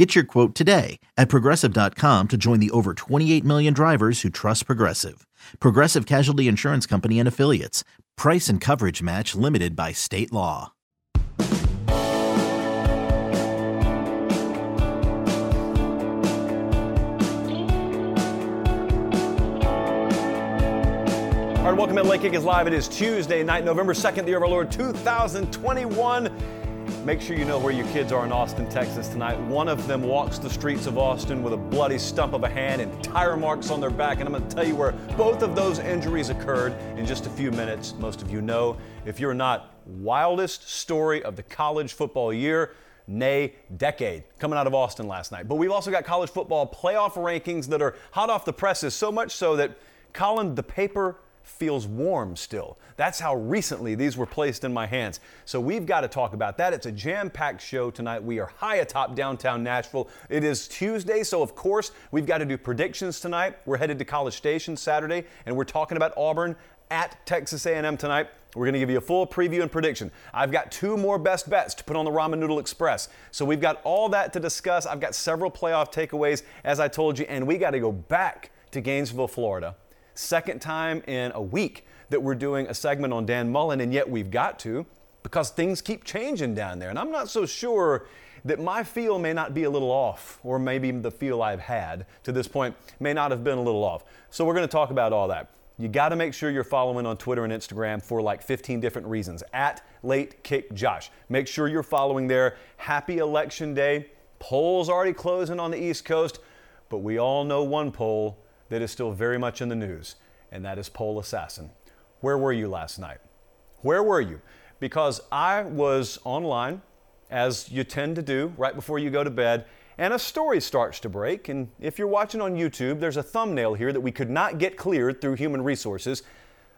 Get your quote today at progressive.com to join the over 28 million drivers who trust Progressive. Progressive Casualty Insurance Company and Affiliates. Price and coverage match limited by state law. All right, welcome to Late Kick is live. It is Tuesday night, November 2nd, the year of our Lord 2021. Make sure you know where your kids are in Austin, Texas tonight. One of them walks the streets of Austin with a bloody stump of a hand and tire marks on their back. And I'm going to tell you where both of those injuries occurred in just a few minutes. Most of you know. If you're not, wildest story of the college football year, nay, decade, coming out of Austin last night. But we've also got college football playoff rankings that are hot off the presses, so much so that Colin, the paper feels warm still. That's how recently these were placed in my hands. So we've got to talk about that. It's a jam packed show tonight. We are high atop downtown Nashville. It is Tuesday, so of course we've got to do predictions tonight. We're headed to College Station Saturday, and we're talking about Auburn at Texas A&M tonight. We're going to give you a full preview and prediction. I've got two more best bets to put on the Ramen Noodle Express. So we've got all that to discuss. I've got several playoff takeaways, as I told you, and we got to go back to Gainesville, Florida. Second time in a week that we're doing a segment on Dan Mullen, and yet we've got to because things keep changing down there. And I'm not so sure that my feel may not be a little off, or maybe the feel I've had to this point may not have been a little off. So we're going to talk about all that. You got to make sure you're following on Twitter and Instagram for like 15 different reasons. At Late Kick Josh. Make sure you're following there. Happy Election Day. Polls already closing on the East Coast, but we all know one poll that is still very much in the news, and that is Pole Assassin. Where were you last night? Where were you? Because I was online, as you tend to do right before you go to bed, and a story starts to break. And if you're watching on YouTube, there's a thumbnail here that we could not get cleared through human resources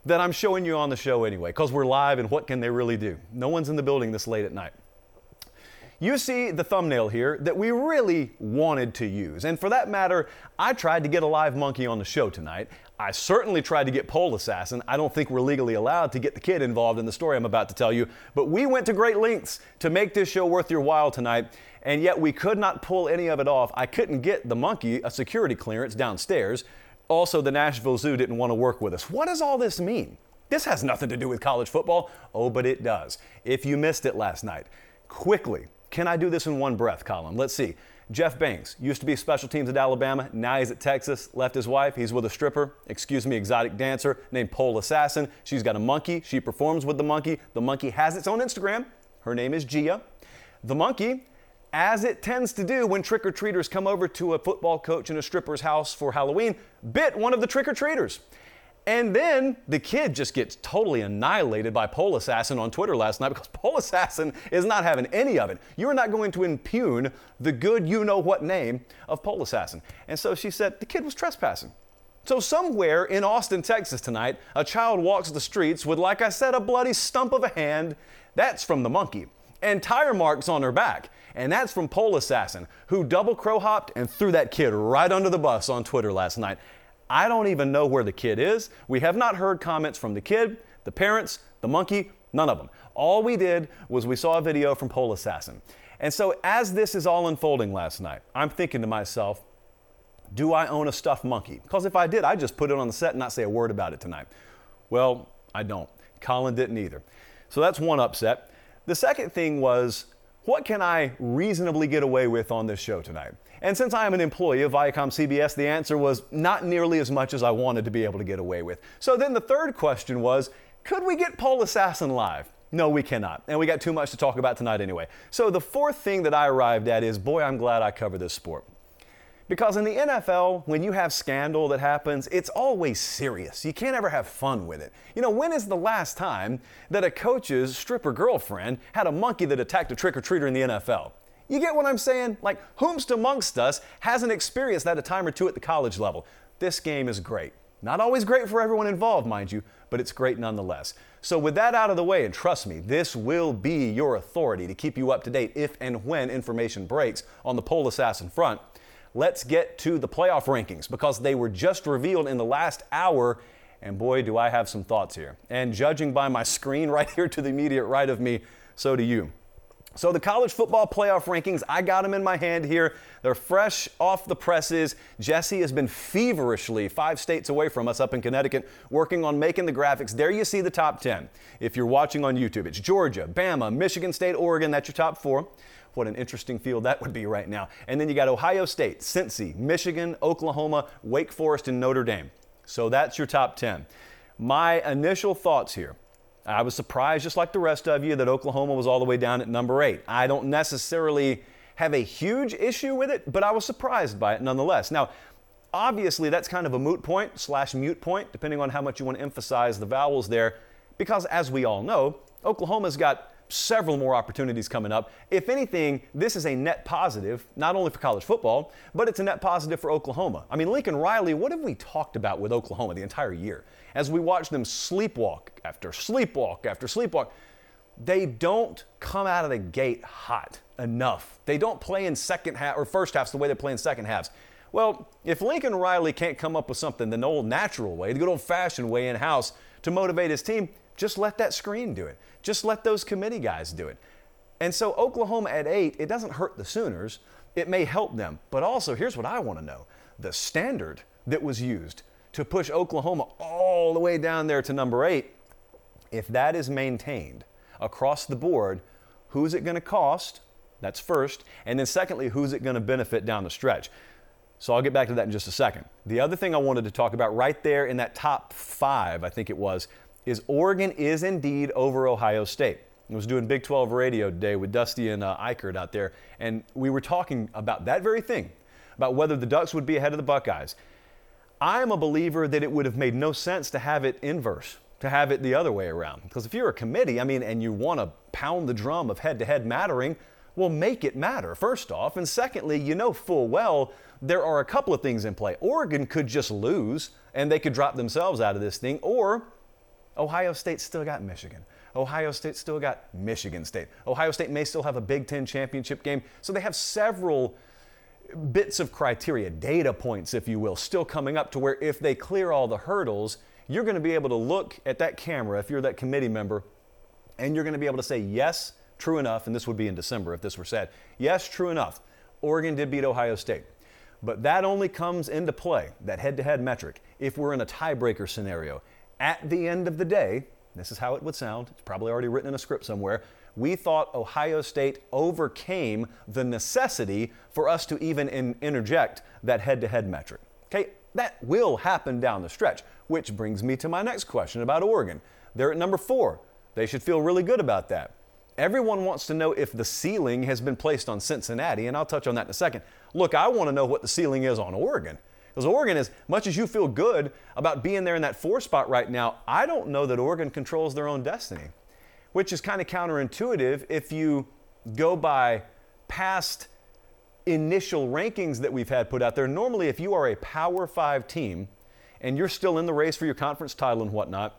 that I'm showing you on the show anyway, because we're live and what can they really do? No one's in the building this late at night. You see the thumbnail here that we really wanted to use. And for that matter, I tried to get a live monkey on the show tonight. I certainly tried to get Pole Assassin. I don't think we're legally allowed to get the kid involved in the story I'm about to tell you, but we went to great lengths to make this show worth your while tonight, and yet we could not pull any of it off. I couldn't get the monkey a security clearance downstairs. Also, the Nashville Zoo didn't want to work with us. What does all this mean? This has nothing to do with college football. Oh, but it does. If you missed it last night, quickly, can I do this in one breath, Colin? Let's see. Jeff Banks used to be special teams at Alabama. Now he's at Texas. Left his wife. He's with a stripper, excuse me, exotic dancer named Pole Assassin. She's got a monkey. She performs with the monkey. The monkey has its own Instagram. Her name is Gia. The monkey, as it tends to do when trick or treaters come over to a football coach in a stripper's house for Halloween, bit one of the trick or treaters. And then the kid just gets totally annihilated by Pole Assassin on Twitter last night because Pole Assassin is not having any of it. You're not going to impugn the good you know what name of Pole Assassin. And so she said the kid was trespassing. So, somewhere in Austin, Texas tonight, a child walks the streets with, like I said, a bloody stump of a hand. That's from the monkey. And tire marks on her back. And that's from Pole Assassin, who double crow hopped and threw that kid right under the bus on Twitter last night. I don't even know where the kid is. We have not heard comments from the kid, the parents, the monkey, none of them. All we did was we saw a video from Pole Assassin. And so as this is all unfolding last night, I'm thinking to myself, do I own a stuffed monkey? Because if I did, I'd just put it on the set and not say a word about it tonight. Well, I don't. Colin didn't either. So that's one upset. The second thing was, what can I reasonably get away with on this show tonight? And since I am an employee of Viacom CBS, the answer was not nearly as much as I wanted to be able to get away with. So then the third question was could we get Pole Assassin live? No, we cannot. And we got too much to talk about tonight anyway. So the fourth thing that I arrived at is boy, I'm glad I cover this sport. Because in the NFL, when you have scandal that happens, it's always serious. You can't ever have fun with it. You know, when is the last time that a coach's stripper girlfriend had a monkey that attacked a trick or treater in the NFL? You get what I'm saying? Like, whomst amongst us hasn't experienced that a time or two at the college level? This game is great. Not always great for everyone involved, mind you, but it's great nonetheless. So, with that out of the way, and trust me, this will be your authority to keep you up to date if and when information breaks on the Pole Assassin front. Let's get to the playoff rankings because they were just revealed in the last hour. And boy, do I have some thoughts here. And judging by my screen right here to the immediate right of me, so do you. So, the college football playoff rankings, I got them in my hand here. They're fresh off the presses. Jesse has been feverishly five states away from us up in Connecticut working on making the graphics. There you see the top 10. If you're watching on YouTube, it's Georgia, Bama, Michigan State, Oregon. That's your top four. What an interesting field that would be right now. And then you got Ohio State, Cincy, Michigan, Oklahoma, Wake Forest, and Notre Dame. So that's your top 10. My initial thoughts here I was surprised, just like the rest of you, that Oklahoma was all the way down at number eight. I don't necessarily have a huge issue with it, but I was surprised by it nonetheless. Now, obviously, that's kind of a moot point slash mute point, depending on how much you want to emphasize the vowels there, because as we all know, Oklahoma's got several more opportunities coming up. If anything, this is a net positive, not only for college football, but it's a net positive for Oklahoma. I mean, Lincoln Riley, what have we talked about with Oklahoma the entire year? As we watch them sleepwalk after sleepwalk after sleepwalk, they don't come out of the gate hot enough. They don't play in second half or first halves the way they play in second halves. Well, if Lincoln Riley can't come up with something the old natural way, the good old fashioned way in house to motivate his team, just let that screen do it. Just let those committee guys do it. And so Oklahoma at eight, it doesn't hurt the Sooners. It may help them. But also, here's what I want to know the standard that was used to push Oklahoma all the way down there to number eight, if that is maintained across the board, who's it going to cost? That's first. And then, secondly, who's it going to benefit down the stretch? So I'll get back to that in just a second. The other thing I wanted to talk about right there in that top five, I think it was, is Oregon is indeed over Ohio State. I was doing Big 12 radio today with Dusty and uh, Eichert out there, and we were talking about that very thing, about whether the Ducks would be ahead of the Buckeyes. I'm a believer that it would have made no sense to have it inverse, to have it the other way around. Because if you're a committee, I mean, and you want to pound the drum of head to head mattering, well, make it matter, first off. And secondly, you know full well there are a couple of things in play. Oregon could just lose and they could drop themselves out of this thing, or Ohio State still got Michigan. Ohio State still got Michigan State. Ohio State may still have a Big Ten championship game. So they have several bits of criteria, data points, if you will, still coming up to where if they clear all the hurdles, you're going to be able to look at that camera if you're that committee member and you're going to be able to say, yes, true enough, and this would be in December if this were said, yes, true enough, Oregon did beat Ohio State. But that only comes into play, that head to head metric, if we're in a tiebreaker scenario. At the end of the day, this is how it would sound, it's probably already written in a script somewhere. We thought Ohio State overcame the necessity for us to even in, interject that head to head metric. Okay, that will happen down the stretch, which brings me to my next question about Oregon. They're at number four. They should feel really good about that. Everyone wants to know if the ceiling has been placed on Cincinnati, and I'll touch on that in a second. Look, I want to know what the ceiling is on Oregon. Because Oregon, as much as you feel good about being there in that four spot right now, I don't know that Oregon controls their own destiny, which is kind of counterintuitive if you go by past initial rankings that we've had put out there. Normally, if you are a Power Five team and you're still in the race for your conference title and whatnot,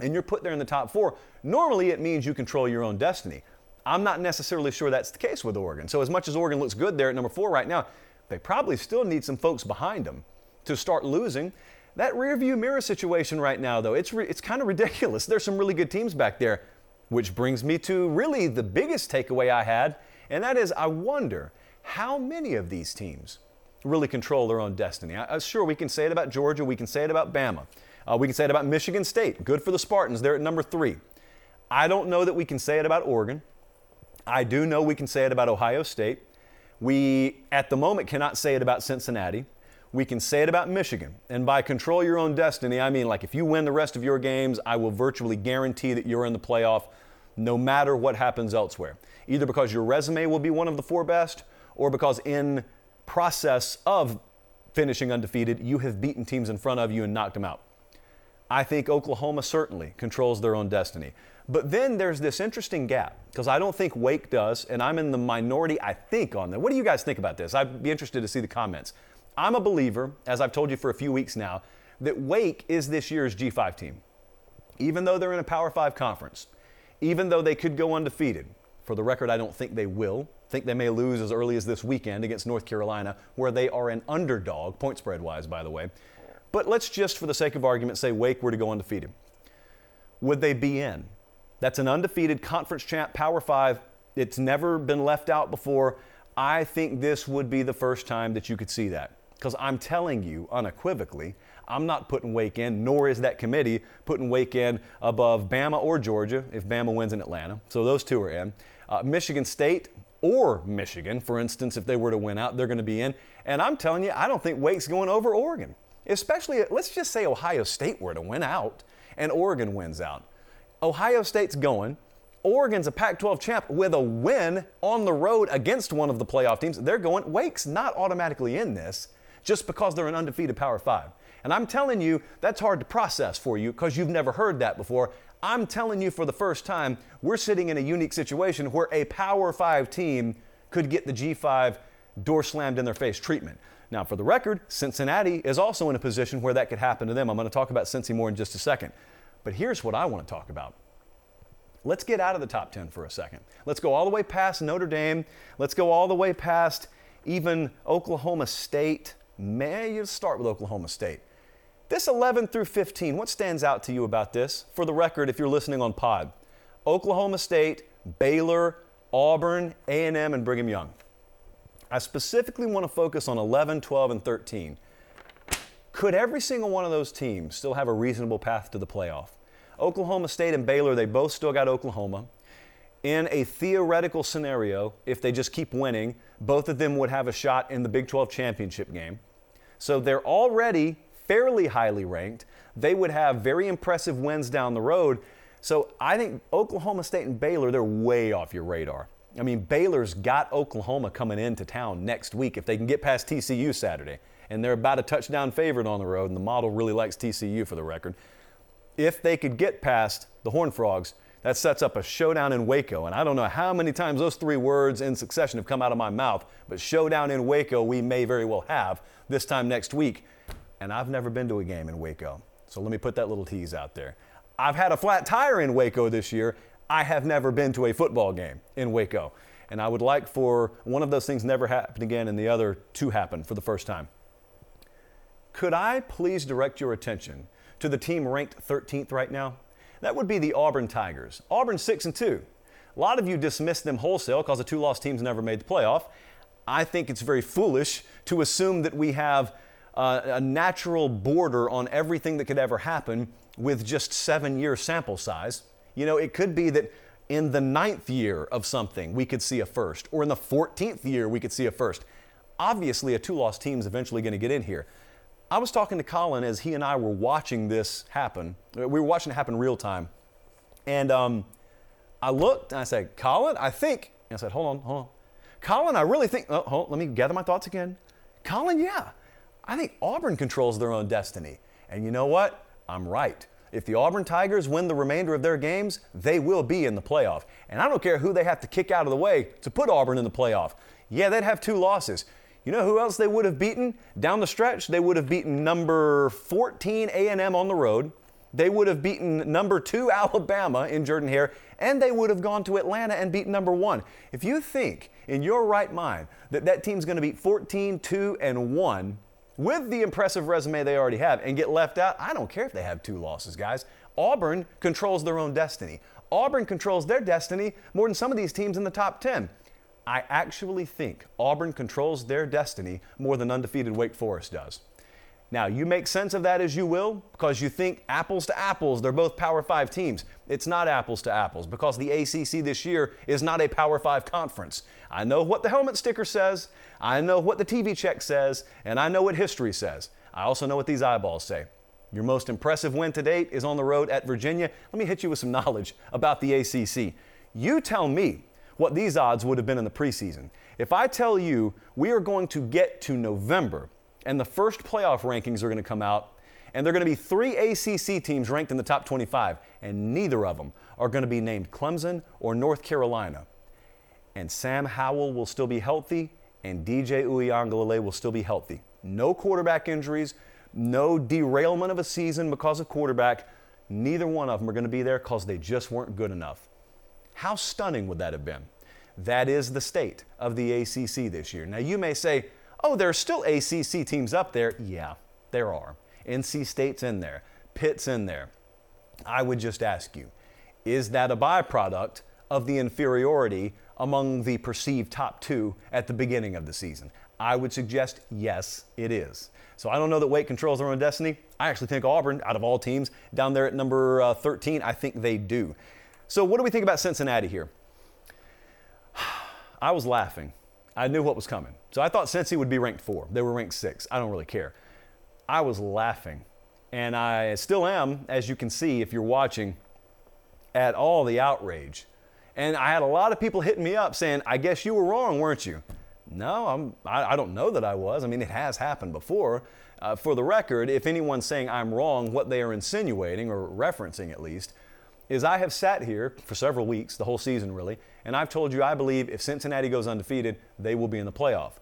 and you're put there in the top four, normally it means you control your own destiny. I'm not necessarily sure that's the case with Oregon. So, as much as Oregon looks good there at number four right now, they probably still need some folks behind them to start losing. That rearview mirror situation right now, though, it's, re- it's kind of ridiculous. There's some really good teams back there, which brings me to really the biggest takeaway I had, and that is I wonder how many of these teams really control their own destiny. I, sure, we can say it about Georgia, we can say it about Bama, uh, we can say it about Michigan State. Good for the Spartans, they're at number three. I don't know that we can say it about Oregon. I do know we can say it about Ohio State. We, at the moment, cannot say it about Cincinnati. We can say it about Michigan. And by control your own destiny, I mean like if you win the rest of your games, I will virtually guarantee that you're in the playoff no matter what happens elsewhere. Either because your resume will be one of the four best or because in process of finishing undefeated, you have beaten teams in front of you and knocked them out. I think Oklahoma certainly controls their own destiny. But then there's this interesting gap because I don't think Wake does, and I'm in the minority, I think, on that. What do you guys think about this? I'd be interested to see the comments. I'm a believer, as I've told you for a few weeks now, that Wake is this year's G5 team. even though they're in a Power Five conference, even though they could go undefeated, for the record, I don't think they will. Think they may lose as early as this weekend against North Carolina, where they are an underdog, point spread wise, by the way. But let's just, for the sake of argument, say Wake were to go undefeated. Would they be in? That's an undefeated conference champ, Power Five. It's never been left out before. I think this would be the first time that you could see that. Because I'm telling you unequivocally, I'm not putting Wake in, nor is that committee putting Wake in above Bama or Georgia if Bama wins in Atlanta. So those two are in. Uh, Michigan State or Michigan, for instance, if they were to win out, they're going to be in. And I'm telling you, I don't think Wake's going over Oregon. Especially, let's just say Ohio State were to win out and Oregon wins out. Ohio State's going. Oregon's a Pac 12 champ with a win on the road against one of the playoff teams. They're going. Wake's not automatically in this just because they're an undefeated Power Five. And I'm telling you, that's hard to process for you because you've never heard that before. I'm telling you for the first time, we're sitting in a unique situation where a Power 5 team could get the G5 door slammed in their face treatment. Now, for the record, Cincinnati is also in a position where that could happen to them. I'm going to talk about Cincy more in just a second. But here's what I want to talk about. Let's get out of the top 10 for a second. Let's go all the way past Notre Dame. Let's go all the way past even Oklahoma State. May you start with Oklahoma State. This 11 through 15, what stands out to you about this? For the record, if you're listening on pod, Oklahoma State, Baylor, Auburn, A&M, and Brigham Young. I specifically want to focus on 11, 12, and 13. Could every single one of those teams still have a reasonable path to the playoff? Oklahoma State and Baylor, they both still got Oklahoma. In a theoretical scenario, if they just keep winning, both of them would have a shot in the Big 12 championship game. So they're already fairly highly ranked. They would have very impressive wins down the road. So I think Oklahoma State and Baylor, they're way off your radar. I mean, Baylor's got Oklahoma coming into town next week if they can get past TCU Saturday. And they're about a touchdown favorite on the road, and the model really likes TCU for the record. If they could get past the Horned Frogs, that sets up a showdown in Waco. And I don't know how many times those three words in succession have come out of my mouth, but showdown in Waco we may very well have this time next week and I've never been to a game in Waco. So let me put that little tease out there. I've had a flat tire in Waco this year. I have never been to a football game in Waco. And I would like for one of those things never happen again and the other to happen for the first time. Could I please direct your attention to the team ranked 13th right now? That would be the Auburn Tigers. Auburn 6 and 2. A lot of you dismissed them wholesale because the two lost teams never made the playoff. I think it's very foolish to assume that we have uh, a natural border on everything that could ever happen with just seven year sample size. You know, it could be that in the ninth year of something we could see a first, or in the 14th year we could see a first. Obviously, a two loss team is eventually going to get in here. I was talking to Colin as he and I were watching this happen. We were watching it happen real time. And um, I looked and I said, Colin, I think, and I said, hold on, hold on. Colin, I really think, oh, hold, let me gather my thoughts again. Colin, yeah, I think Auburn controls their own destiny. And you know what? I'm right. If the Auburn Tigers win the remainder of their games, they will be in the playoff. And I don't care who they have to kick out of the way to put Auburn in the playoff. Yeah, they'd have two losses. You know who else they would have beaten down the stretch? They would have beaten number 14 A&M on the road. They would have beaten number 2 Alabama in Jordan Hare and they would have gone to Atlanta and beaten number 1. If you think in your right mind that that team's going to beat 14, 2 and 1 with the impressive resume they already have and get left out, I don't care if they have two losses, guys. Auburn controls their own destiny. Auburn controls their destiny more than some of these teams in the top 10. I actually think Auburn controls their destiny more than undefeated Wake Forest does. Now, you make sense of that as you will because you think apples to apples, they're both Power 5 teams. It's not apples to apples because the ACC this year is not a Power 5 conference. I know what the helmet sticker says, I know what the TV check says, and I know what history says. I also know what these eyeballs say. Your most impressive win to date is on the road at Virginia. Let me hit you with some knowledge about the ACC. You tell me what these odds would have been in the preseason. If I tell you we are going to get to November and the first playoff rankings are going to come out, and there are going to be three ACC teams ranked in the top 25, and neither of them are going to be named Clemson or North Carolina. And Sam Howell will still be healthy, and DJ Uiagalelei will still be healthy. No quarterback injuries, no derailment of a season because of quarterback. neither one of them are going to be there because they just weren't good enough. How stunning would that have been? That is the state of the ACC this year. Now, you may say, oh, there are still ACC teams up there. Yeah, there are. NC State's in there, Pitt's in there. I would just ask you, is that a byproduct of the inferiority among the perceived top two at the beginning of the season? I would suggest yes, it is. So I don't know that Wake controls their own destiny. I actually think Auburn, out of all teams, down there at number uh, 13, I think they do. So what do we think about Cincinnati here? I was laughing. I knew what was coming. So I thought Cincy would be ranked four. They were ranked six. I don't really care. I was laughing. And I still am, as you can see if you're watching, at all the outrage. And I had a lot of people hitting me up saying, I guess you were wrong, weren't you? No, I'm, I, I don't know that I was. I mean, it has happened before. Uh, for the record, if anyone's saying I'm wrong, what they are insinuating, or referencing at least, is I have sat here for several weeks, the whole season really, and I've told you I believe if Cincinnati goes undefeated, they will be in the playoff.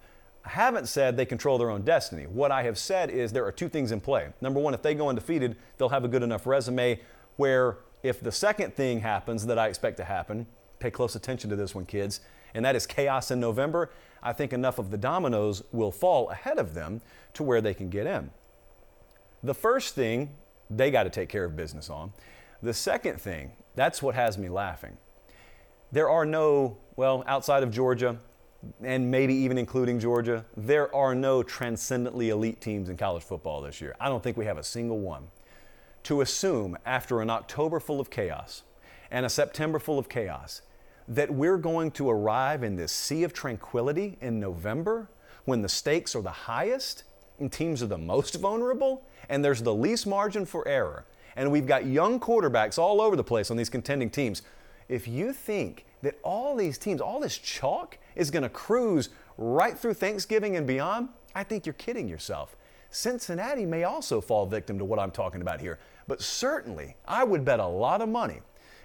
I haven't said they control their own destiny. What I have said is there are two things in play. Number one, if they go undefeated, they'll have a good enough resume where if the second thing happens that I expect to happen, pay close attention to this one, kids, and that is chaos in November, I think enough of the dominoes will fall ahead of them to where they can get in. The first thing they got to take care of business on. The second thing, that's what has me laughing. There are no, well, outside of Georgia, and maybe even including Georgia, there are no transcendently elite teams in college football this year. I don't think we have a single one. To assume after an October full of chaos and a September full of chaos that we're going to arrive in this sea of tranquility in November when the stakes are the highest and teams are the most vulnerable and there's the least margin for error and we've got young quarterbacks all over the place on these contending teams. If you think that all these teams, all this chalk is going to cruise right through Thanksgiving and beyond, I think you're kidding yourself. Cincinnati may also fall victim to what I'm talking about here, but certainly I would bet a lot of money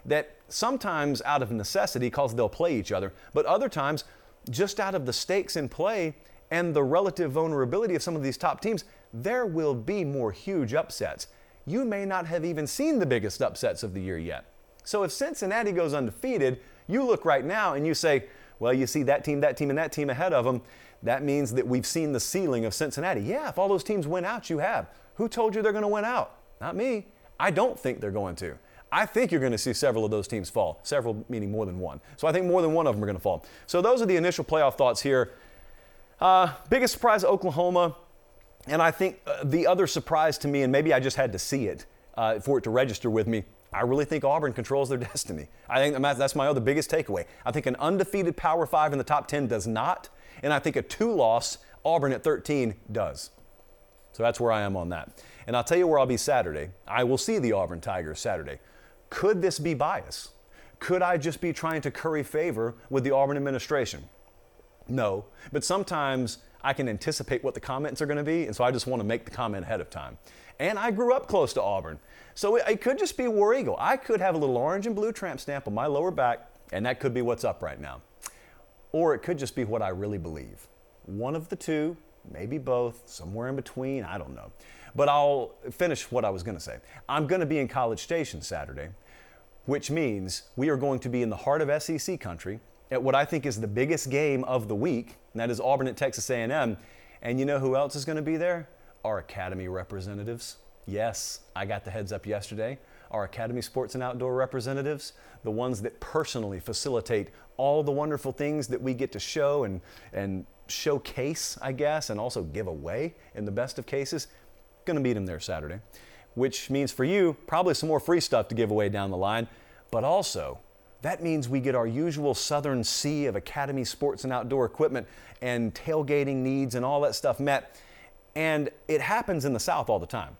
that sometimes out of necessity, because they'll play each other, but other times just out of the stakes in play and the relative vulnerability of some of these top teams, there will be more huge upsets. You may not have even seen the biggest upsets of the year yet. So if Cincinnati goes undefeated, you look right now and you say, well, you see that team, that team, and that team ahead of them. That means that we've seen the ceiling of Cincinnati. Yeah, if all those teams win out, you have. Who told you they're going to win out? Not me. I don't think they're going to. I think you're going to see several of those teams fall, several meaning more than one. So I think more than one of them are going to fall. So those are the initial playoff thoughts here. Uh, biggest surprise, Oklahoma. And I think uh, the other surprise to me, and maybe I just had to see it uh, for it to register with me, I really think Auburn controls their destiny. I think that's my other biggest takeaway. I think an undefeated Power Five in the top 10 does not, and I think a two loss Auburn at 13 does. So that's where I am on that. And I'll tell you where I'll be Saturday. I will see the Auburn Tigers Saturday. Could this be bias? Could I just be trying to curry favor with the Auburn administration? No, but sometimes I can anticipate what the comments are going to be, and so I just want to make the comment ahead of time. And I grew up close to Auburn, so it, it could just be War Eagle. I could have a little orange and blue tramp stamp on my lower back, and that could be what's up right now. Or it could just be what I really believe. One of the two, maybe both, somewhere in between, I don't know. But I'll finish what I was going to say. I'm going to be in College Station Saturday, which means we are going to be in the heart of SEC country at what I think is the biggest game of the week, and that is Auburn at Texas A&M. And you know who else is going to be there? Our Academy representatives. Yes, I got the heads up yesterday. Our Academy Sports and Outdoor representatives, the ones that personally facilitate all the wonderful things that we get to show and, and showcase, I guess, and also give away in the best of cases, going to meet them there Saturday. Which means for you, probably some more free stuff to give away down the line, but also that means we get our usual southern sea of Academy sports and outdoor equipment and tailgating needs and all that stuff met. And it happens in the South all the time.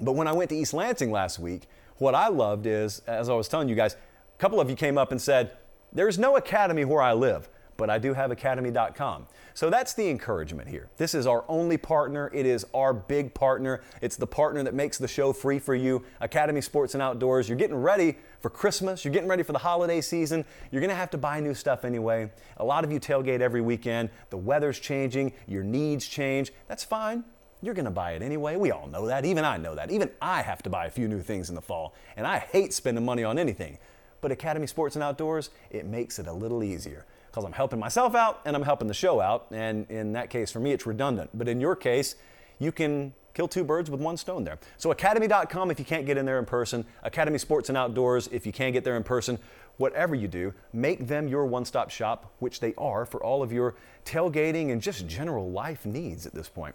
But when I went to East Lansing last week, what I loved is, as I was telling you guys, a couple of you came up and said, There's no academy where I live but I do have academy.com. So that's the encouragement here. This is our only partner. It is our big partner. It's the partner that makes the show free for you. Academy Sports and Outdoors. You're getting ready for Christmas. You're getting ready for the holiday season. You're going to have to buy new stuff anyway. A lot of you tailgate every weekend. The weather's changing. Your needs change. That's fine. you're going to buy it anyway. We all know that. Even I know that. Even I have to buy a few new things in the fall, and I hate spending money on anything. But Academy Sports and Outdoors, it makes it a little easier because I'm helping myself out and I'm helping the show out. And in that case, for me, it's redundant. But in your case, you can kill two birds with one stone there. So, academy.com if you can't get in there in person, Academy Sports and Outdoors if you can't get there in person. Whatever you do, make them your one stop shop, which they are for all of your tailgating and just general life needs at this point.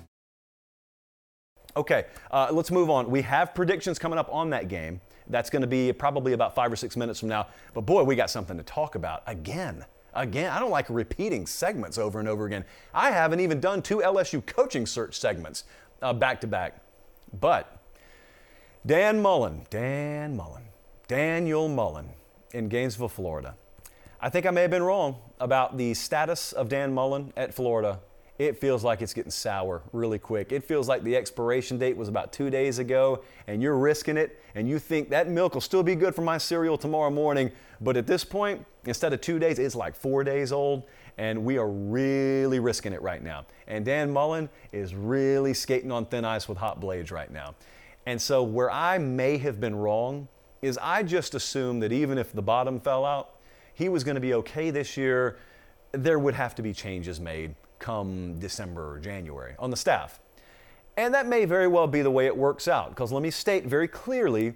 Okay, uh, let's move on. We have predictions coming up on that game. That's going to be probably about five or six minutes from now. But boy, we got something to talk about again. Again, I don't like repeating segments over and over again. I haven't even done two LSU coaching search segments uh, back to back. But Dan Mullen, Dan Mullen, Daniel Mullen in Gainesville, Florida. I think I may have been wrong about the status of Dan Mullen at Florida it feels like it's getting sour really quick. It feels like the expiration date was about two days ago, and you're risking it, and you think that milk will still be good for my cereal tomorrow morning. But at this point, instead of two days, it's like four days old, and we are really risking it right now. And Dan Mullen is really skating on thin ice with hot blades right now. And so, where I may have been wrong is I just assumed that even if the bottom fell out, he was going to be okay this year. There would have to be changes made come December or January on the staff. And that may very well be the way it works out, because let me state very clearly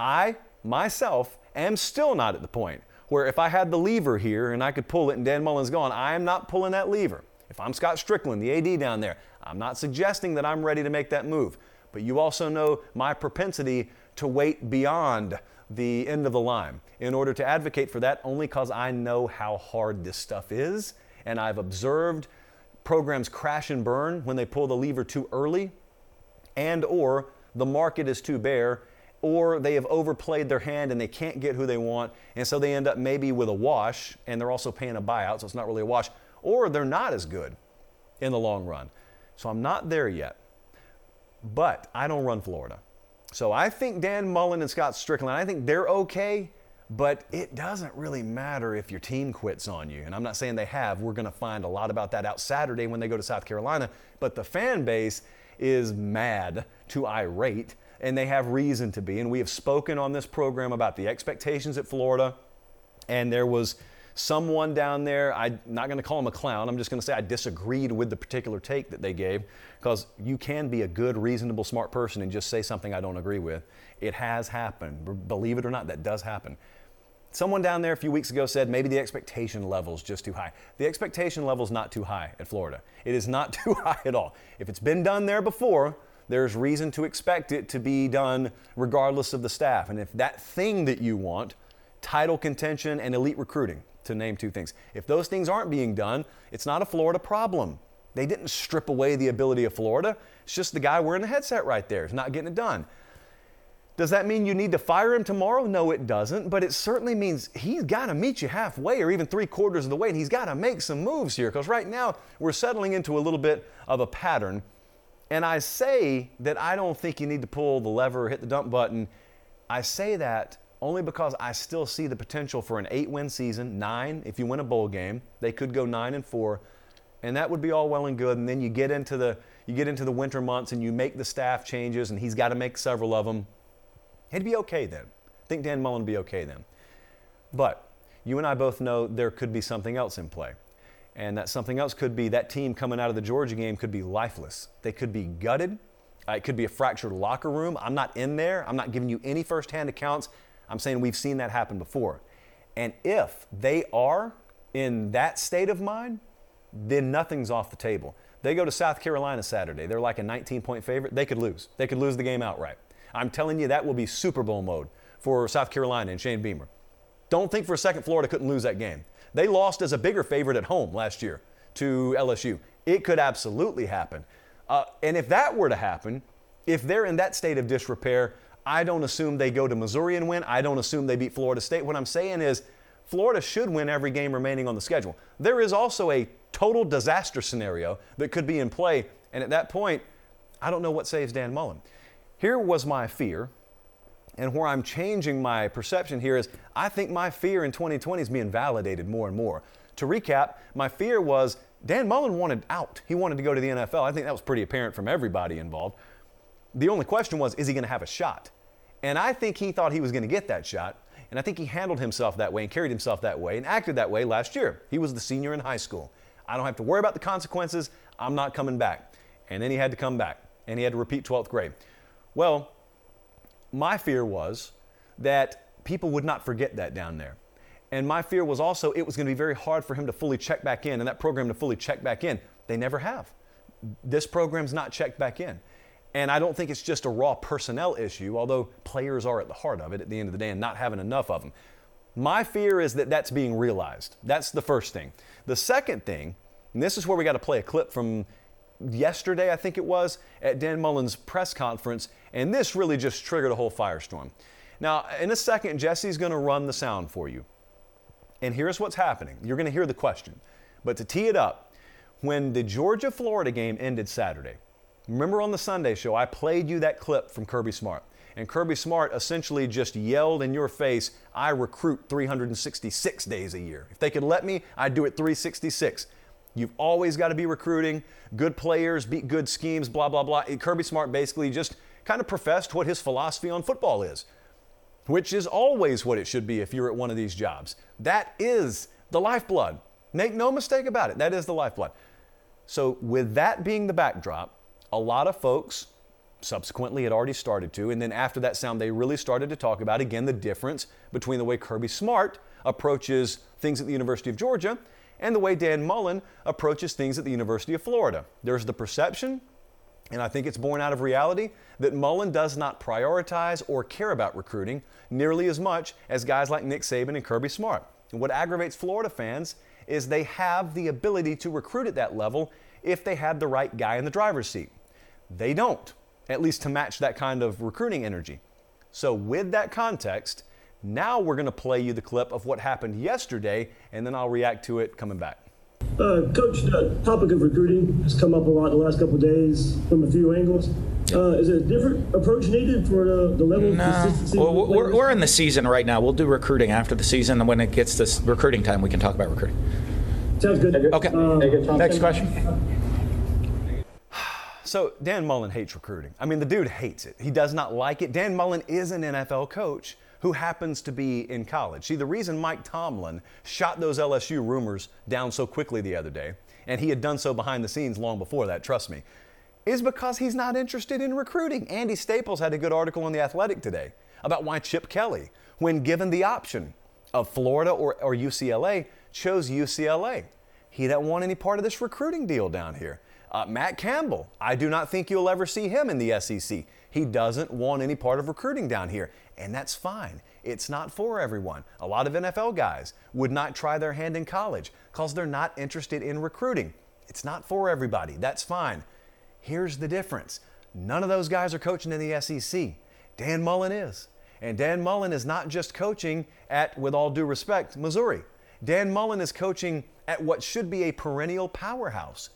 I myself am still not at the point where if I had the lever here and I could pull it and Dan Mullen's gone, I am not pulling that lever. If I'm Scott Stricklin, the AD down there, I'm not suggesting that I'm ready to make that move. But you also know my propensity to wait beyond the end of the line in order to advocate for that only because I know how hard this stuff is and I've observed programs crash and burn when they pull the lever too early and or the market is too bare or they have overplayed their hand and they can't get who they want and so they end up maybe with a wash and they're also paying a buyout so it's not really a wash or they're not as good in the long run. So i'm not there yet but i don't run florida. So i think dan mullen and scott stricklin i think they're okay but it doesn't really matter if your team quits on you. And I'm not saying they have. We're going to find a lot about that out Saturday when they go to South Carolina. But the fan base is mad to irate, and they have reason to be. And we have spoken on this program about the expectations at Florida. And there was someone down there, I'm not going to call him a clown, I'm just going to say I disagreed with the particular take that they gave because you can be a good, reasonable, smart person and just say something I don't agree with. It has happened. Believe it or not, that does happen. Someone down there a few weeks ago said maybe the expectation level is just too high. The expectation level is not too high at Florida. It is not too high at all. If it's been done there before, there's reason to expect it to be done regardless of the staff. And if that thing that you want, title contention and elite recruiting, to name two things, if those things aren't being done, it's not a Florida problem. They didn't strip away the ability of Florida. It's just the guy wearing the headset right there is not getting it done. Does that mean you need to fire him tomorrow? No, it doesn't. But it certainly means he's got to meet you halfway or even three quarters of the way, and he's got to make some moves here because right now we're settling into a little bit of a pattern. And I say that I don't think you need to pull the lever or hit the dump button. I say that only because I still see the potential for an eight win season, nine if you win a bowl game. They could go nine and four. And that would be all well and good. And then you get into the you get into the winter months and you make the staff changes, and he's got to make several of them. He'd be okay then. I think Dan Mullen would be okay then. But you and I both know there could be something else in play. And that something else could be that team coming out of the Georgia game could be lifeless. They could be gutted. Uh, it could be a fractured locker room. I'm not in there. I'm not giving you any firsthand accounts. I'm saying we've seen that happen before. And if they are in that state of mind, then nothing's off the table. They go to South Carolina Saturday. They're like a 19 point favorite. They could lose. They could lose the game outright. I'm telling you, that will be Super Bowl mode for South Carolina and Shane Beamer. Don't think for a second Florida couldn't lose that game. They lost as a bigger favorite at home last year to LSU. It could absolutely happen. Uh, and if that were to happen, if they're in that state of disrepair, I don't assume they go to Missouri and win. I don't assume they beat Florida State. What I'm saying is, Florida should win every game remaining on the schedule. There is also a total disaster scenario that could be in play. And at that point, I don't know what saves Dan Mullen. Here was my fear, and where I'm changing my perception here is I think my fear in 2020 is being validated more and more. To recap, my fear was Dan Mullen wanted out. He wanted to go to the NFL. I think that was pretty apparent from everybody involved. The only question was, is he going to have a shot? And I think he thought he was going to get that shot. And I think he handled himself that way and carried himself that way and acted that way last year. He was the senior in high school. I don't have to worry about the consequences. I'm not coming back. And then he had to come back and he had to repeat 12th grade. Well, my fear was that people would not forget that down there. And my fear was also it was going to be very hard for him to fully check back in and that program to fully check back in. They never have. This program's not checked back in. And I don't think it's just a raw personnel issue, although players are at the heart of it at the end of the day and not having enough of them. My fear is that that's being realized. That's the first thing. The second thing, and this is where we got to play a clip from yesterday, I think it was, at Dan Mullen's press conference, and this really just triggered a whole firestorm. Now, in a second, Jesse's going to run the sound for you. And here's what's happening. You're going to hear the question. But to tee it up, when the Georgia Florida game ended Saturday, remember on the Sunday show, I played you that clip from Kirby Smart. And Kirby Smart essentially just yelled in your face, I recruit 366 days a year. If they could let me, I'd do it 366. You've always got to be recruiting good players, beat good schemes, blah, blah, blah. Kirby Smart basically just kind of professed what his philosophy on football is, which is always what it should be if you're at one of these jobs. That is the lifeblood. Make no mistake about it, that is the lifeblood. So, with that being the backdrop, a lot of folks subsequently had already started to, and then after that sound, they really started to talk about again the difference between the way Kirby Smart approaches things at the University of Georgia and the way Dan Mullen approaches things at the University of Florida. There's the perception, and I think it's born out of reality, that Mullen does not prioritize or care about recruiting nearly as much as guys like Nick Saban and Kirby Smart. And what aggravates Florida fans is they have the ability to recruit at that level if they had the right guy in the driver's seat. They don't, at least to match that kind of recruiting energy. So, with that context, now we're going to play you the clip of what happened yesterday, and then I'll react to it coming back. Uh, Coach, the topic of recruiting has come up a lot the last couple days from a few angles. Uh, is a different approach needed for the, the level no. of consistency? Well, we're, we're in the season right now. We'll do recruiting after the season, and when it gets to recruiting time, we can talk about recruiting. Sounds good. Okay. Uh, Next question. So Dan Mullen hates recruiting. I mean, the dude hates it. He does not like it. Dan Mullen is an NFL coach who happens to be in college. See, the reason Mike Tomlin shot those LSU rumors down so quickly the other day, and he had done so behind the scenes long before that, trust me, is because he's not interested in recruiting. Andy Staples had a good article in The Athletic today about why Chip Kelly, when given the option of Florida or, or UCLA, chose UCLA. He didn't want any part of this recruiting deal down here. Uh, Matt Campbell, I do not think you'll ever see him in the SEC. He doesn't want any part of recruiting down here, and that's fine. It's not for everyone. A lot of NFL guys would not try their hand in college because they're not interested in recruiting. It's not for everybody. That's fine. Here's the difference none of those guys are coaching in the SEC. Dan Mullen is. And Dan Mullen is not just coaching at, with all due respect, Missouri. Dan Mullen is coaching at what should be a perennial powerhouse.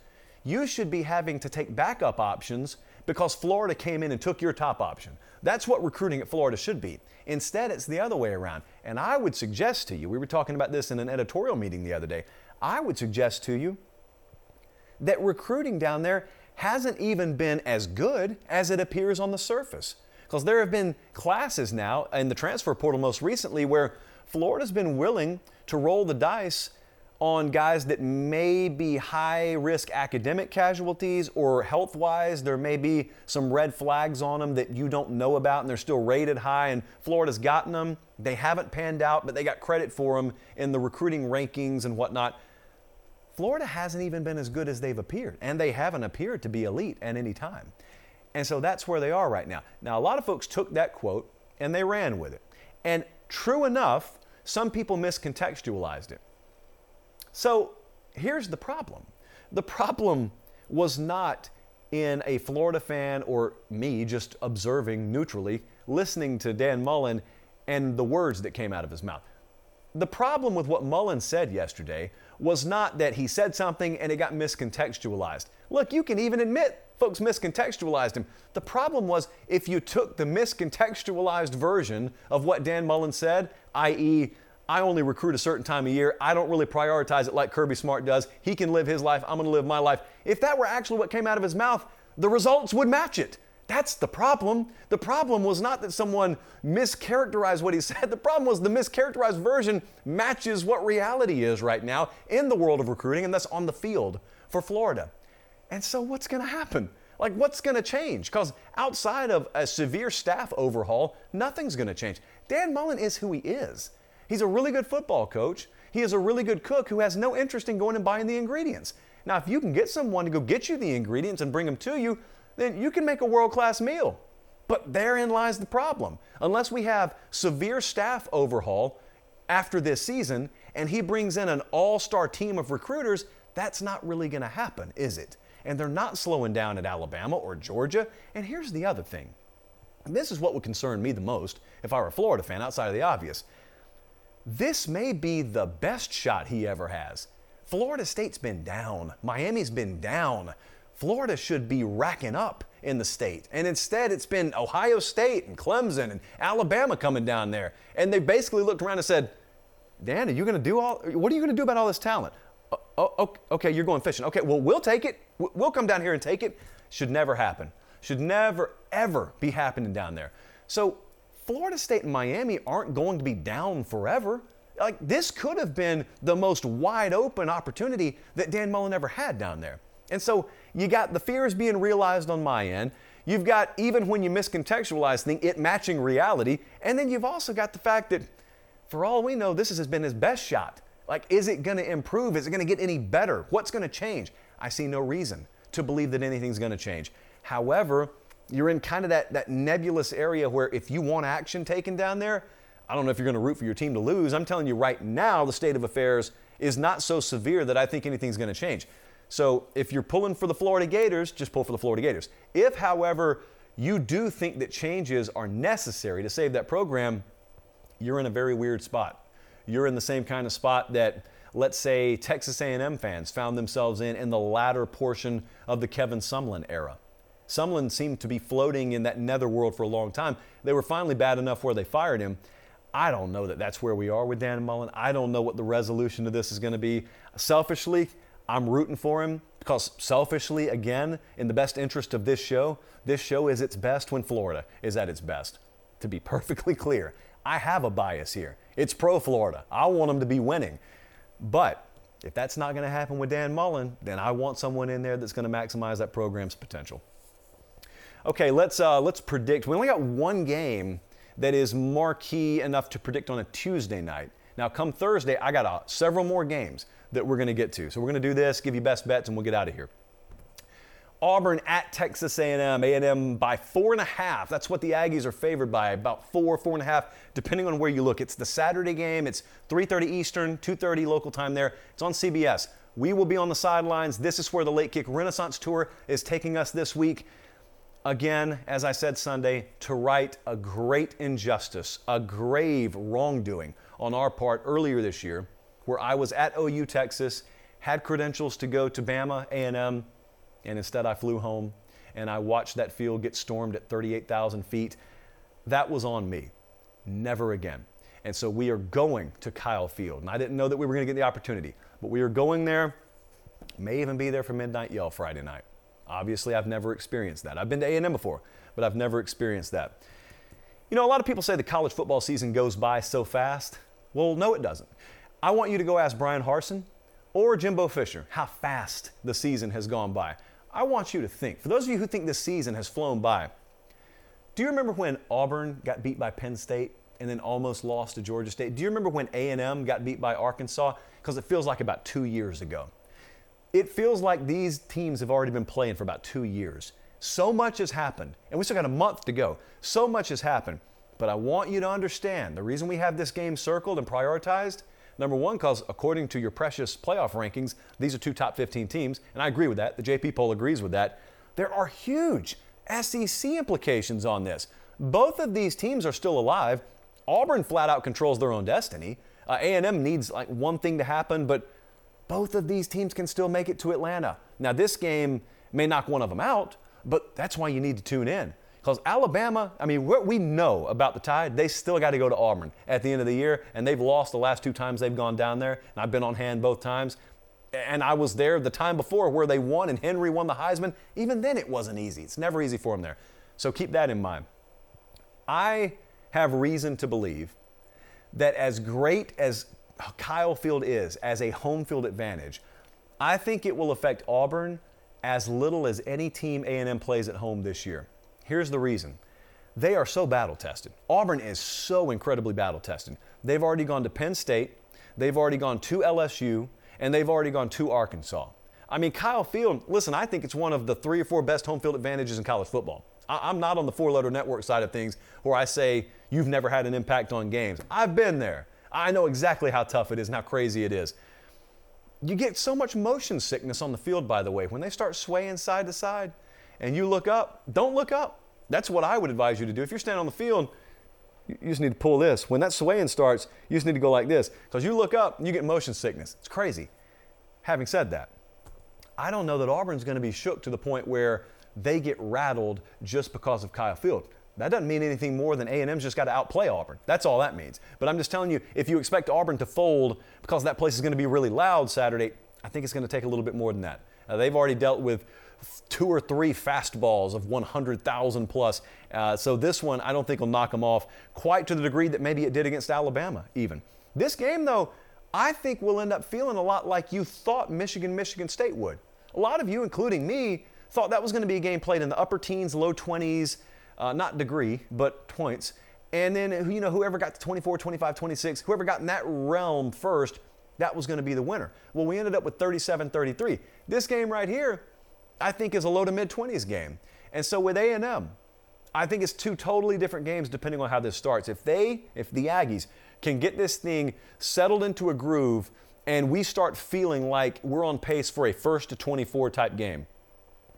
You should be having to take backup options because Florida came in and took your top option. That's what recruiting at Florida should be. Instead, it's the other way around. And I would suggest to you, we were talking about this in an editorial meeting the other day, I would suggest to you that recruiting down there hasn't even been as good as it appears on the surface. Because there have been classes now in the transfer portal most recently where Florida's been willing to roll the dice on guys that may be high risk academic casualties or health wise, there may be some red flags on them that you don't know about and they're still rated high, and Florida's gotten them. They haven't panned out, but they got credit for them in the recruiting rankings and whatnot. Florida hasn't even been as good as they've appeared, and they haven't appeared to be elite at any time. And so that's where they are right now. Now, a lot of folks took that quote and they ran with it. And true enough, some people miscontextualized it. So here's the problem the problem was not in a Florida fan or me just observing neutrally, listening to Dan Mullen and the words that came out of his mouth. The problem with what Mullen said yesterday was not that he said something and it got miscontextualized. Look, you can even admit folks miscontextualized him. The problem was if you took the miscontextualized version of what Dan Mullen said, i.e., I only recruit a certain time of year. I don't really prioritize it like Kirby Smart does. He can live his life. I'm going to live my life. If that were actually what came out of his mouth, the results would match it. That's the problem. The problem was not that someone mischaracterized what he said. The problem was the mischaracterized version matches what reality is right now in the world of recruiting and thus on the field for Florida. And so what's going to happen? Like, what's going to change? Because outside of a severe staff overhaul, nothing's going to change. Dan Mullen is who he is. He's a really good football coach. He is a really good cook who has no interest in going and buying the ingredients. Now, if you can get someone to go get you the ingredients and bring them to you, then you can make a world class meal. But therein lies the problem. Unless we have severe staff overhaul after this season and he brings in an all star team of recruiters, that's not really going to happen, is it? And they're not slowing down at Alabama or Georgia. And here's the other thing this is what would concern me the most if I were a Florida fan outside of the obvious. This may be the best shot he ever has. Florida State's been down, Miami's been down. Florida should be racking up in the state. And instead, it's been Ohio State and Clemson and Alabama coming down there. And they basically looked around and said, Dan, are you going to do all, what are you going to do about all this talent? Uh, oh, oh, okay, you're going fishing. Okay, well, we'll take it. We'll come down here and take it. Should never happen. Should never, ever be happening down there. So, Florida State and Miami aren't going to be down forever. Like, this could have been the most wide open opportunity that Dan Mullen ever had down there. And so you got the fears being realized on my end. You've got, even when you miscontextualize things, it matching reality. And then you've also got the fact that, for all we know, this has been his best shot. Like, is it going to improve? Is it going to get any better? What's going to change? I see no reason to believe that anything's going to change. However, you're in kind of that, that nebulous area where if you want action taken down there, I don't know if you're going to root for your team to lose. I'm telling you right now, the state of affairs is not so severe that I think anything's going to change. So if you're pulling for the Florida Gators, just pull for the Florida Gators. If, however, you do think that changes are necessary to save that program, you're in a very weird spot. You're in the same kind of spot that let's say Texas A&M fans found themselves in in the latter portion of the Kevin Sumlin era. Sumlin seemed to be floating in that netherworld for a long time. They were finally bad enough where they fired him. I don't know that that's where we are with Dan Mullen. I don't know what the resolution to this is going to be. Selfishly, I'm rooting for him because selfishly, again, in the best interest of this show, this show is its best when Florida is at its best. To be perfectly clear, I have a bias here. It's pro Florida. I want them to be winning. But if that's not going to happen with Dan Mullen, then I want someone in there that's going to maximize that program's potential. Okay, let's uh, let's predict. We only got one game that is marquee enough to predict on a Tuesday night. Now, come Thursday, I got uh, several more games that we're going to get to. So we're going to do this, give you best bets, and we'll get out of here. Auburn at Texas A&M. A&M by four and a half. That's what the Aggies are favored by, about four, four and a half, depending on where you look. It's the Saturday game. It's 3:30 Eastern, 2:30 local time. There. It's on CBS. We will be on the sidelines. This is where the Late Kick Renaissance Tour is taking us this week. Again, as I said Sunday, to right a great injustice, a grave wrongdoing on our part earlier this year where I was at OU Texas, had credentials to go to Bama A&M, and instead I flew home and I watched that field get stormed at 38,000 feet. That was on me. Never again. And so we are going to Kyle Field. And I didn't know that we were going to get the opportunity, but we are going there. May even be there for Midnight Yell Friday night. Obviously, I've never experienced that. I've been to A&M before, but I've never experienced that. You know, a lot of people say the college football season goes by so fast. Well, no, it doesn't. I want you to go ask Bryan Harsin or Jimbo Fisher, how fast the season has gone by. I want you to think, for those of you who think this season has flown by, do you remember when Auburn got beat by Penn State and then almost lost to Georgia State? Do you remember when A&M got beat by Arkansas? Because it feels like about two years ago. It feels like these teams have already been playing for about two years. So much has happened, and we still got a month to go. So much has happened. But I want you to understand the reason we have this game circled and prioritized Number one, because according to your precious playoff rankings, these are two top 15 teams, and I agree with that. The JP poll agrees with that. There are huge SEC implications on this. Both of these teams are still alive. Auburn flat out controls their own destiny. Uh, A&M needs like one thing to happen, but both of these teams can still make it to Atlanta. Now, this game may knock one of them out, but that's why you need to tune in. Because Alabama, I mean, what we know about the Tide, they still got to go to Auburn at the end of the year, and they've lost the last two times they've gone down there, and I've been on hand both times. And I was there the time before where they won and Henry won the Heisman. Even then, it wasn't easy. It's never easy for them there. So keep that in mind. I have reason to believe that as great as Kyle Field is as a home field advantage, I think it will affect Auburn as little as any team A&M plays at home this year. Here's the reason. They are so battle tested. Auburn is so incredibly battle tested. They've already gone to Penn State, they've already gone to LSU, and they've already gone to Arkansas. I mean, Kyle Field, listen, I think it's one of the three or four best home field advantages in college football. I'm not on the four letter network side of things where I say you've never had an impact on games. I've been there. I know exactly how tough it is and how crazy it is. You get so much motion sickness on the field, by the way. When they start swaying side to side and you look up, don't look up. That's what I would advise you to do. If you're standing on the field, you just need to pull this. When that swaying starts, you just need to go like this. Because you look up, you get motion sickness. It's crazy. Having said that, I don't know that Auburn's going to be shook to the point where they get rattled just because of Kyle Field. That doesn't mean anything more than A&M's just got to outplay Auburn. That's all that means. But I'm just telling you, if you expect Auburn to fold because that place is going to be really loud Saturday, I think it's going to take a little bit more than that. Uh, they've already dealt with two or three fastballs of 100,000 plus. Uh, so this one, I don't think will knock them off quite to the degree that maybe it did against Alabama, even. This game, though, I think will end up feeling a lot like you thought Michigan, Michigan State would. A lot of you, including me, thought that was going to be a game played in the upper teens, low 20s, uh, not degree, but points. And then, you know, whoever got to 24, 25, 26, whoever got in that realm first, that was going to be the winner. Well, we ended up with 37 33. This game right here, I think is a low to mid 20s game. And so with A&M, I think it's two totally different games depending on how this starts. If they, if the Aggies can get this thing settled into a groove and we start feeling like we're on pace for a first to 24 type game,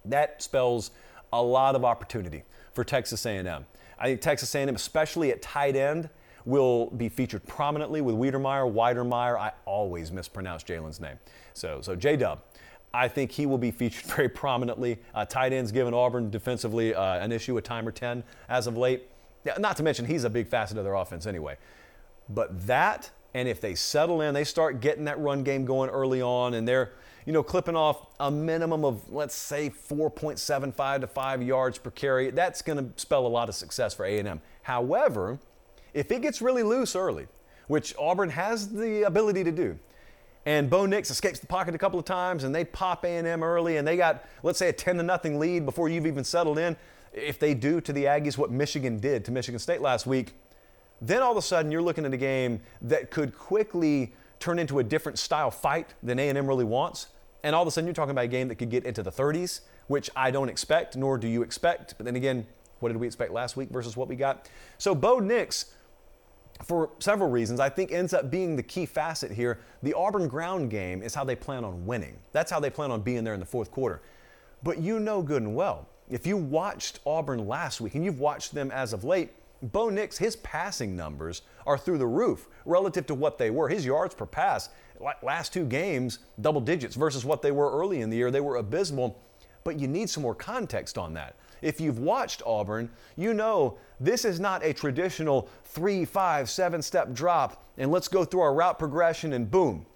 that spells a lot of opportunity for Texas A&M. I think Texas A&M, especially at tight end, will be featured prominently with Wiedermeyer, Weidermeyer. I always mispronounce Jalen's name. So, so J Dub. I think he will be featured very prominently. Uh, tight ends given Auburn defensively uh, an issue, a time or 10 as of late. Not to mention, he's a big facet of their offense anyway. But that, and if they settle in, they start getting that run game going early on, and they're, you know, clipping off a minimum of, let's say, 4.75 to 5 yards per carry, that's going to spell a lot of success for A&M. However, if it gets really loose early, which Auburn has the ability to do, and Bo Nix escapes the pocket a couple of times, and they pop A&M early, and they got, let's say, a 10 to nothing lead before you've even settled in. If they do to the Aggies what Michigan did to Michigan State last week, then all of a sudden you're looking at a game that could quickly turn into a different style fight than A&M really wants. And all of a sudden you're talking about a game that could get into the 30s, which I don't expect, nor do you expect. But then again, what did we expect last week versus what we got? So Bo Nix for several reasons, I think ends up being the key facet here. The Auburn ground game is how they plan on winning. That's how they plan on being there in the fourth quarter. But you know good and well, if you watched Auburn last week and you've watched them as of late, Bo Nix, his passing numbers are through the roof relative to what they were. His yards per pass, last two games, double digits versus what they were early in the year. They were abysmal. But you need some more context on that. If you've watched Auburn, you know this is not a traditional three, five, seven step drop and let's go through our route progression and boom,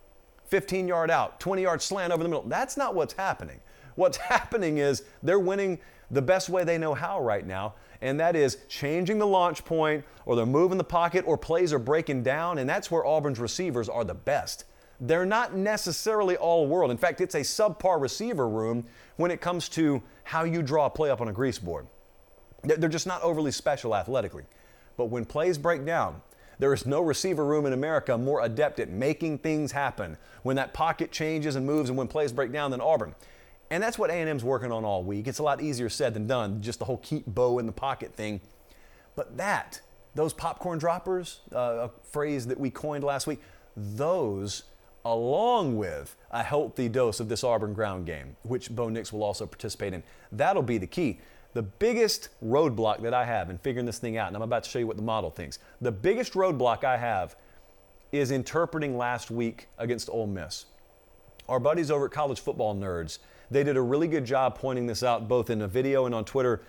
15 yard out, 20 yard slant over the middle. That's not what's happening. What's happening is they're winning the best way they know how right now, and that is changing the launch point or they're moving the pocket or plays are breaking down, and that's where Auburn's receivers are the best. they're not necessarily all world. In fact, it's a subpar receiver room when it comes to how you draw a play up on a grease board. They're just not overly special athletically. But when plays break down, there is no receiver room in America more adept at making things happen when that pocket changes and moves and when plays break down than Auburn. And that's what A&M's working on all week. It's a lot easier said than done, just the whole keep Bo in the pocket thing. But that, those popcorn droppers, uh, a phrase that we coined last week, those, along with a healthy dose of this Auburn ground game, which Bo Nix will also participate in, that'll be the key. The biggest roadblock that I have in figuring this thing out, and I'm about to show you what the model thinks, the biggest roadblock I have is interpreting last week against Ole Miss. Our buddies over at College Football Nerds, they did a really good job pointing this out both in a video and on Twitter.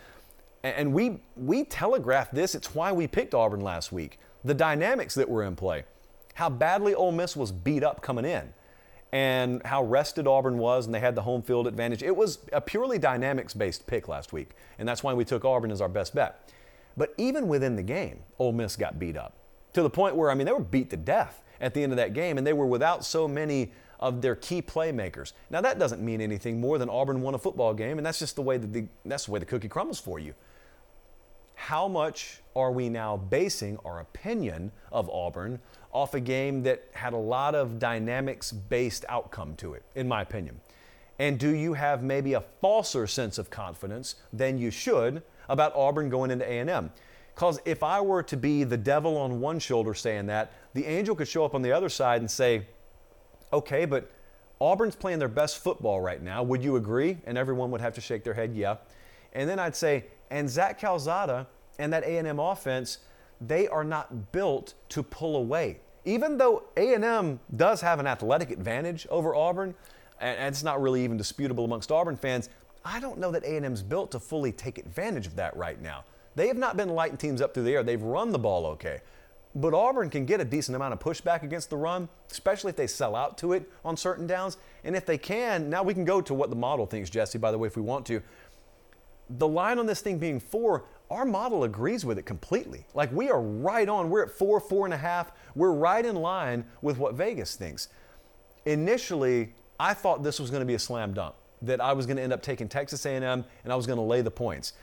And we, we telegraphed this. It's why we picked Auburn last week. The dynamics that were in play, how badly Ole Miss was beat up coming in, and how rested Auburn was, and they had the home field advantage. It was a purely dynamics based pick last week, and that's why we took Auburn as our best bet. But even within the game, Ole Miss got beat up to the point where, I mean, they were beat to death at the end of that game, and they were without so many of their key playmakers. Now that doesn't mean anything more than Auburn won a football game, and that's just the way that the, that's the way the cookie crumbles for you. How much are we now basing our opinion of Auburn off a game that had a lot of dynamics based outcome to it, in my opinion? And do you have maybe a falser sense of confidence than you should about Auburn going into A&M? Because if I were to be the devil on one shoulder saying that, the angel could show up on the other side and say, okay, but Auburn's playing their best football right now. Would you agree? And everyone would have to shake their head, yeah. And then I'd say, and Zach Calzada and that A&M offense, they are not built to pull away. Even though A&M does have an athletic advantage over Auburn, and it's not really even disputable amongst Auburn fans, I don't know that A&M's built to fully take advantage of that right now. They have not been lighting teams up through the air. They've run the ball okay. But Auburn can get a decent amount of pushback against the run, especially if they sell out to it on certain downs. And if they can, now we can go to what the model thinks, Jesse, by the way, if we want to. The line on this thing being four, our model agrees with it completely. Like we are right on. We're at four, four and a half. We're right in line with what Vegas thinks. Initially, I thought this was going to be a slam dunk, that I was going to end up taking Texas A&M and I was going to lay the points.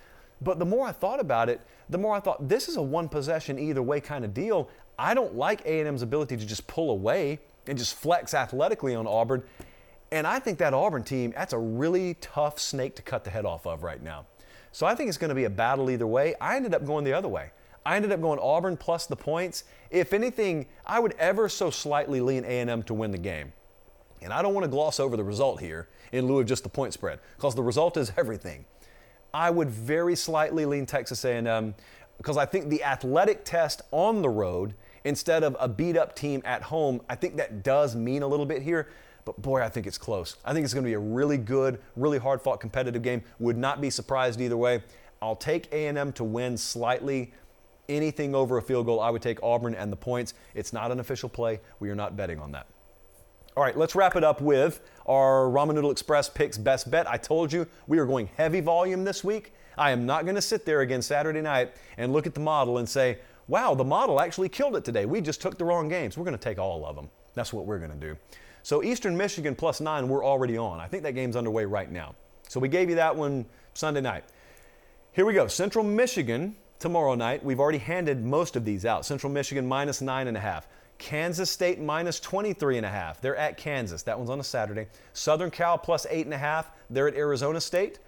But the more I thought about it, the more I thought this is a one possession either way kind of deal. I don't like A&M's ability to just pull away and just flex athletically on Auburn. And I think that Auburn team, that's a really tough snake to cut the head off of right now. So I think it's going to be a battle either way. I ended up going the other way. I ended up going Auburn plus the points. If anything, I would ever so slightly lean A&M to win the game. And I don't want to gloss over the result here in lieu of just the point spread because the result is everything. I would very slightly lean Texas A&M because um, I think the athletic test on the road instead of a beat up team at home, I think that does mean a little bit here. But boy, I think it's close. I think it's going to be a really good, really hard fought competitive game. Would not be surprised either way. I'll take A&M to win slightly. Anything over a field goal, I would take Auburn and the points. It's not an official play. We are not betting on that. All right, let's wrap it up with our Ramen Noodle Express picks best bet. I told you we are going heavy volume this week. I am not going to sit there again Saturday night and look at the model and say, wow, the model actually killed it today. We just took the wrong games. We're going to take all of them. That's what we're going to do. So Eastern Michigan plus nine, we're already on. I think that game's underway right now. So we gave you that one Sunday night. Here we go. Central Michigan tomorrow night. We've already handed most of these out. Central Michigan minus nine and a half. Kansas State minus 23 and a half. They're at Kansas. That one's on a Saturday. Southern Cal plus eight and a half. They're at Arizona State.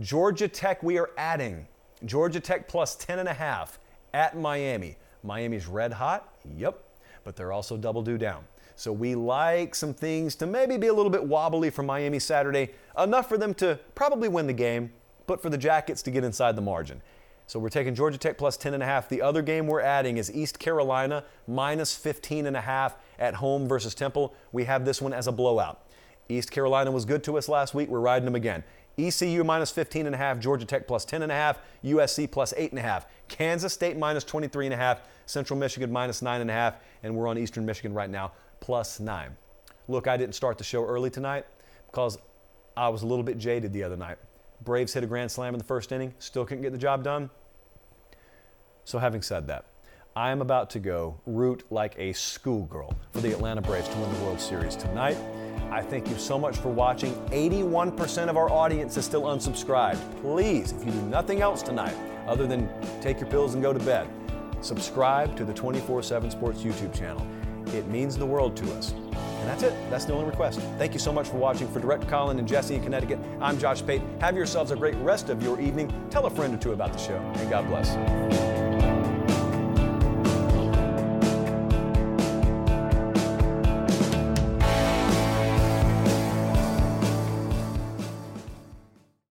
Georgia Tech, we are adding. Georgia Tech plus 10 and a half at Miami. Miami's red hot. Yep. But they're also double due down. So we like some things to maybe be a little bit wobbly for Miami Saturday, enough for them to probably win the game, but for the Jackets to get inside the margin. So we're taking Georgia Tech plus 10.5. The other game we're adding is East Carolina minus 15.5 at home versus Temple. We have this one as a blowout. East Carolina was good to us last week. We're riding them again. ECU minus 15.5, Georgia Tech plus 10.5, USC plus 8.5, Kansas State minus 23.5, Central Michigan minus 9.5, and we're on Eastern Michigan right now plus 9. Look, I didn't start the show early tonight because I was a little bit jaded the other night. Braves hit a grand slam in the first inning, still couldn't get the job done. So, having said that, I am about to go root like a schoolgirl for the Atlanta Braves to win the World Series tonight. I thank you so much for watching. 81% of our audience is still unsubscribed. Please, if you do nothing else tonight other than take your pills and go to bed, subscribe to the 24 7 Sports YouTube channel. It means the world to us. And that's it. That's the only request. Thank you so much for watching. For Direct Colin and Jesse in Connecticut, I'm Josh Pate. Have yourselves a great rest of your evening. Tell a friend or two about the show, and God bless.